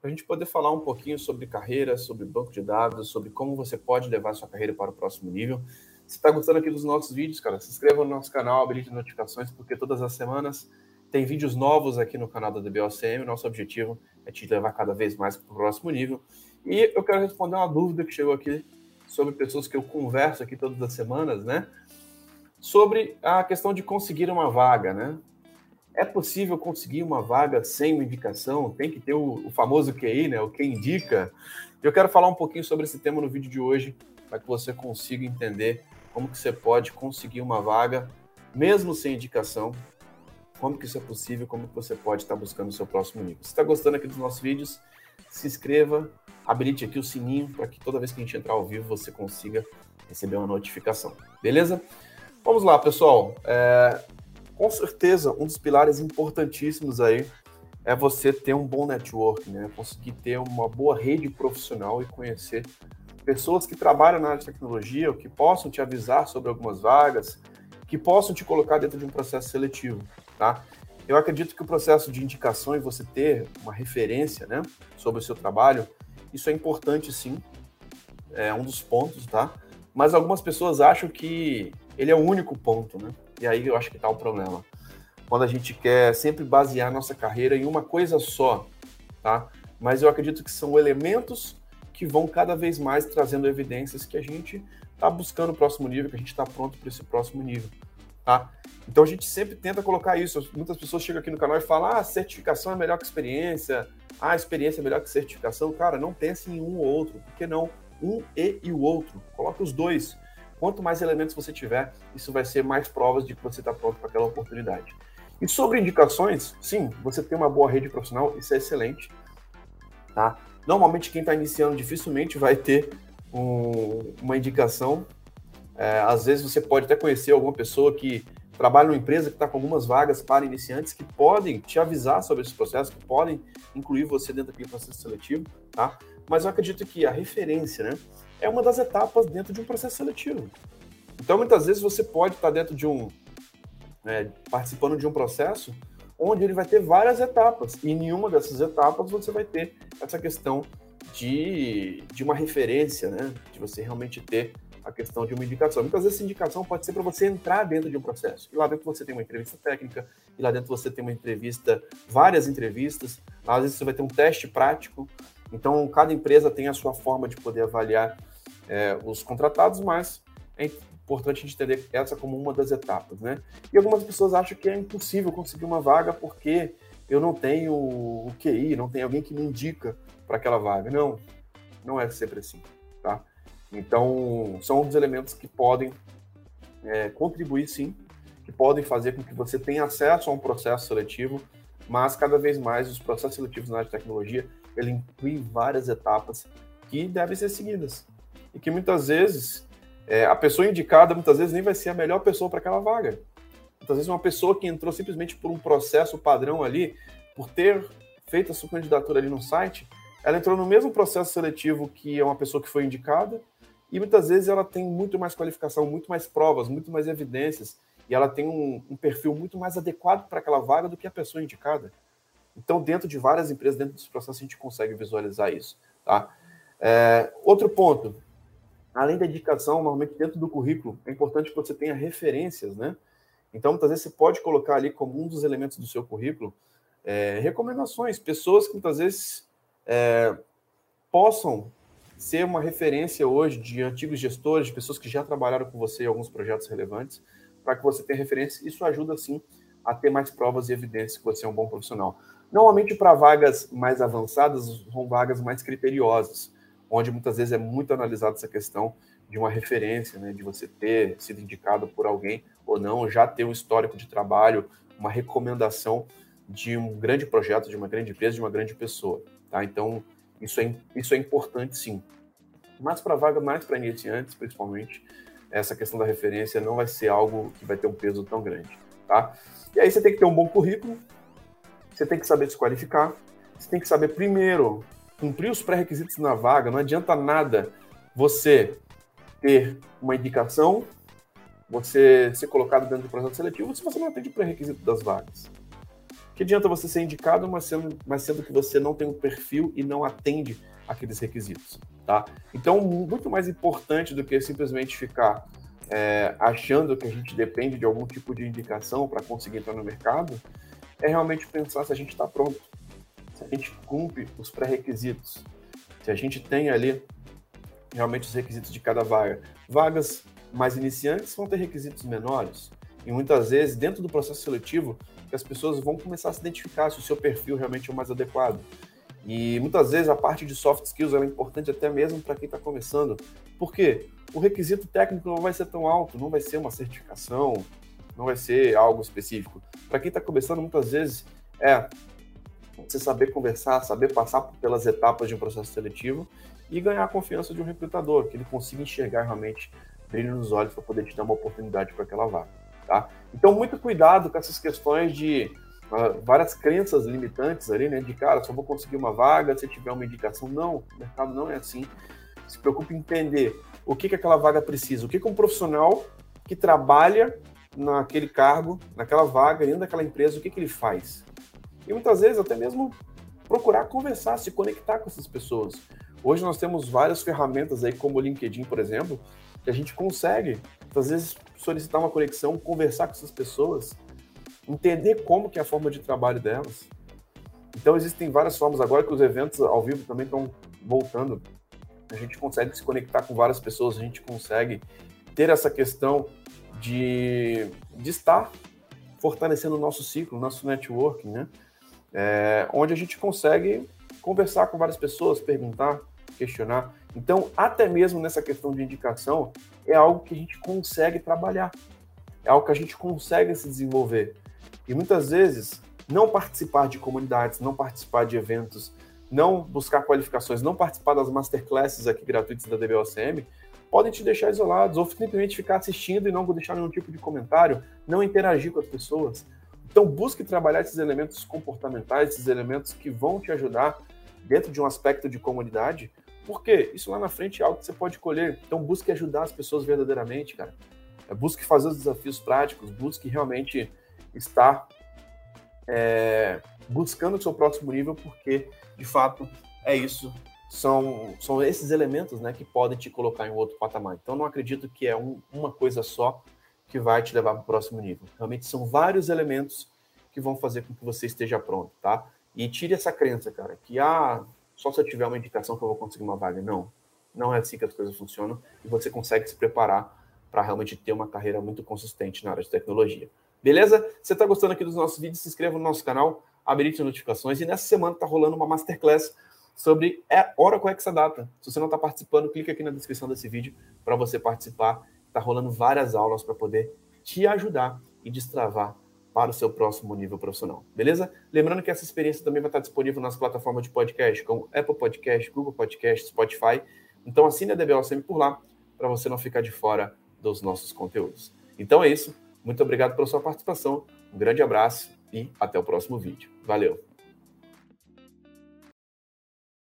para a gente poder falar um pouquinho sobre carreira, sobre banco de dados, sobre como você pode levar sua carreira para o próximo nível. Se está gostando aqui dos nossos vídeos, cara, se inscreva no nosso canal, habilite notificações, porque todas as semanas tem vídeos novos aqui no canal da DBOCM. Nosso objetivo é te levar cada vez mais para o próximo nível. E eu quero responder uma dúvida que chegou aqui sobre pessoas que eu converso aqui todas as semanas, né? Sobre a questão de conseguir uma vaga, né? É possível conseguir uma vaga sem uma indicação? Tem que ter o, o famoso QI, né? O que indica. Eu quero falar um pouquinho sobre esse tema no vídeo de hoje, para que você consiga entender como que você pode conseguir uma vaga mesmo sem indicação, como que isso é possível, como que você pode estar buscando o seu próximo nível. Se está gostando aqui dos nossos vídeos, se inscreva, habilite aqui o sininho para que toda vez que a gente entrar ao vivo você consiga receber uma notificação. Beleza? Vamos lá, pessoal. É, com certeza, um dos pilares importantíssimos aí é você ter um bom network, né? Conseguir ter uma boa rede profissional e conhecer pessoas que trabalham na área de tecnologia, que possam te avisar sobre algumas vagas, que possam te colocar dentro de um processo seletivo, tá? Eu acredito que o processo de indicação e você ter uma referência, né, sobre o seu trabalho, isso é importante sim, é um dos pontos, tá? Mas algumas pessoas acham que ele é o único ponto, né? E aí eu acho que está o problema. Quando a gente quer sempre basear nossa carreira em uma coisa só, tá? Mas eu acredito que são elementos que vão cada vez mais trazendo evidências que a gente está buscando o próximo nível, que a gente está pronto para esse próximo nível. Tá? Então a gente sempre tenta colocar isso. Muitas pessoas chegam aqui no canal e falam: ah, certificação é melhor que experiência, ah, experiência é melhor que certificação. Cara, não pense em um ou outro, por que não? Um e, e o outro. Coloca os dois. Quanto mais elementos você tiver, isso vai ser mais provas de que você está pronto para aquela oportunidade. E sobre indicações, sim, você tem uma boa rede profissional, isso é excelente. Tá? Normalmente, quem está iniciando dificilmente vai ter um, uma indicação. É, às vezes, você pode até conhecer alguma pessoa que trabalha numa empresa que está com algumas vagas para iniciantes que podem te avisar sobre esse processo, que podem incluir você dentro daquele processo seletivo, tá? Mas eu acredito que a referência, né, é uma das etapas dentro de um processo seletivo. Então, muitas vezes você pode estar dentro de um, é, participando de um processo onde ele vai ter várias etapas, e em nenhuma dessas etapas você vai ter essa questão de, de uma referência, né? De você realmente ter a questão de uma indicação. Muitas vezes essa indicação pode ser para você entrar dentro de um processo. E lá dentro você tem uma entrevista técnica, e lá dentro você tem uma entrevista, várias entrevistas, às vezes você vai ter um teste prático. Então, cada empresa tem a sua forma de poder avaliar é, os contratados, mas é importante a gente entender essa como uma das etapas, né? E algumas pessoas acham que é impossível conseguir uma vaga porque eu não tenho o QI, não tem alguém que me indica para aquela vaga. Não, não é sempre assim, tá? Então, são os elementos que podem é, contribuir, sim, que podem fazer com que você tenha acesso a um processo seletivo, mas cada vez mais os processos seletivos na área de tecnologia, ele inclui várias etapas que devem ser seguidas. E que muitas vezes é, a pessoa indicada muitas vezes nem vai ser a melhor pessoa para aquela vaga. Muitas vezes uma pessoa que entrou simplesmente por um processo padrão ali, por ter feito a sua candidatura ali no site, ela entrou no mesmo processo seletivo que é uma pessoa que foi indicada, e muitas vezes ela tem muito mais qualificação, muito mais provas, muito mais evidências, e ela tem um, um perfil muito mais adequado para aquela vaga do que a pessoa indicada. Então, dentro de várias empresas, dentro dos processos, a gente consegue visualizar isso. Tá? É, outro ponto, além da indicação, normalmente dentro do currículo, é importante que você tenha referências, né? Então, muitas vezes você pode colocar ali como um dos elementos do seu currículo é, recomendações, pessoas que muitas vezes é, possam ser uma referência hoje de antigos gestores, de pessoas que já trabalharam com você em alguns projetos relevantes, para que você tenha referência. Isso ajuda, sim, a ter mais provas e evidências que você é um bom profissional. Normalmente, para vagas mais avançadas, são vagas mais criteriosas onde muitas vezes é muito analisada essa questão de uma referência, né, de você ter sido indicado por alguém ou não, já ter um histórico de trabalho, uma recomendação de um grande projeto, de uma grande empresa, de uma grande pessoa, tá? Então, isso é, isso é importante sim. Mas para vaga mais para iniciantes, principalmente, essa questão da referência não vai ser algo que vai ter um peso tão grande, tá? E aí você tem que ter um bom currículo, você tem que saber se qualificar, você tem que saber primeiro cumprir os pré-requisitos na vaga, não adianta nada você ter uma indicação, você ser colocado dentro do processo seletivo se você não atende o pré-requisito das vagas. Que adianta você ser indicado, mas sendo, mas sendo que você não tem um perfil e não atende aqueles requisitos, tá? Então, muito mais importante do que simplesmente ficar é, achando que a gente depende de algum tipo de indicação para conseguir entrar no mercado, é realmente pensar se a gente está pronto, se a gente cumpre os pré-requisitos, se a gente tem ali realmente os requisitos de cada vaga. Vagas mais iniciantes vão ter requisitos menores. E muitas vezes, dentro do processo seletivo, as pessoas vão começar a se identificar se o seu perfil realmente é o mais adequado. E muitas vezes a parte de soft skills é importante até mesmo para quem está começando. Por quê? O requisito técnico não vai ser tão alto, não vai ser uma certificação, não vai ser algo específico. Para quem está começando, muitas vezes é você saber conversar, saber passar pelas etapas de um processo seletivo e ganhar a confiança de um recrutador, que ele consiga enxergar realmente brilho nos olhos para poder te dar uma oportunidade para aquela vaga. Tá? Então, muito cuidado com essas questões de uh, várias crenças limitantes ali, né? De cara, só vou conseguir uma vaga se tiver uma indicação. Não, o mercado não é assim. Se preocupe em entender o que, que aquela vaga precisa, o que, que um profissional que trabalha naquele cargo, naquela vaga, dentro daquela empresa, o que, que ele faz. E muitas vezes até mesmo procurar conversar, se conectar com essas pessoas. Hoje nós temos várias ferramentas aí, como o LinkedIn, por exemplo, que a gente consegue, às vezes, solicitar uma conexão, conversar com essas pessoas, entender como que é a forma de trabalho delas. Então existem várias formas agora que os eventos ao vivo também estão voltando. A gente consegue se conectar com várias pessoas, a gente consegue ter essa questão de, de estar fortalecendo o nosso ciclo, nosso networking, né? É, onde a gente consegue conversar com várias pessoas, perguntar, questionar. Então, até mesmo nessa questão de indicação, é algo que a gente consegue trabalhar, é algo que a gente consegue se desenvolver. E muitas vezes, não participar de comunidades, não participar de eventos, não buscar qualificações, não participar das masterclasses aqui gratuitas da DBOCM, podem te deixar isolados, ou simplesmente ficar assistindo e não deixar nenhum tipo de comentário, não interagir com as pessoas. Então, busque trabalhar esses elementos comportamentais, esses elementos que vão te ajudar dentro de um aspecto de comunidade por quê? Isso lá na frente é algo que você pode colher. Então busque ajudar as pessoas verdadeiramente, cara. É, busque fazer os desafios práticos, busque realmente estar é, buscando o seu próximo nível, porque de fato é isso. São, são esses elementos né, que podem te colocar em outro patamar. Então não acredito que é um, uma coisa só que vai te levar para o próximo nível. Realmente são vários elementos que vão fazer com que você esteja pronto, tá? E tire essa crença, cara, que ah, só se eu tiver uma indicação que eu vou conseguir uma vaga. Não, não é assim que as coisas funcionam e você consegue se preparar para realmente ter uma carreira muito consistente na área de tecnologia. Beleza? Você está gostando aqui dos nossos vídeos? Se inscreva no nosso canal, habilite as notificações e nessa semana está rolando uma masterclass sobre é, Oracle Exadata. Se você não está participando, clique aqui na descrição desse vídeo para você participar. Está rolando várias aulas para poder te ajudar e destravar para o seu próximo nível profissional, beleza? Lembrando que essa experiência também vai estar disponível nas plataformas de podcast, como Apple Podcast, Google Podcast, Spotify. Então assine a DBL sempre por lá, para você não ficar de fora dos nossos conteúdos. Então é isso. Muito obrigado pela sua participação. Um grande abraço e até o próximo vídeo. Valeu!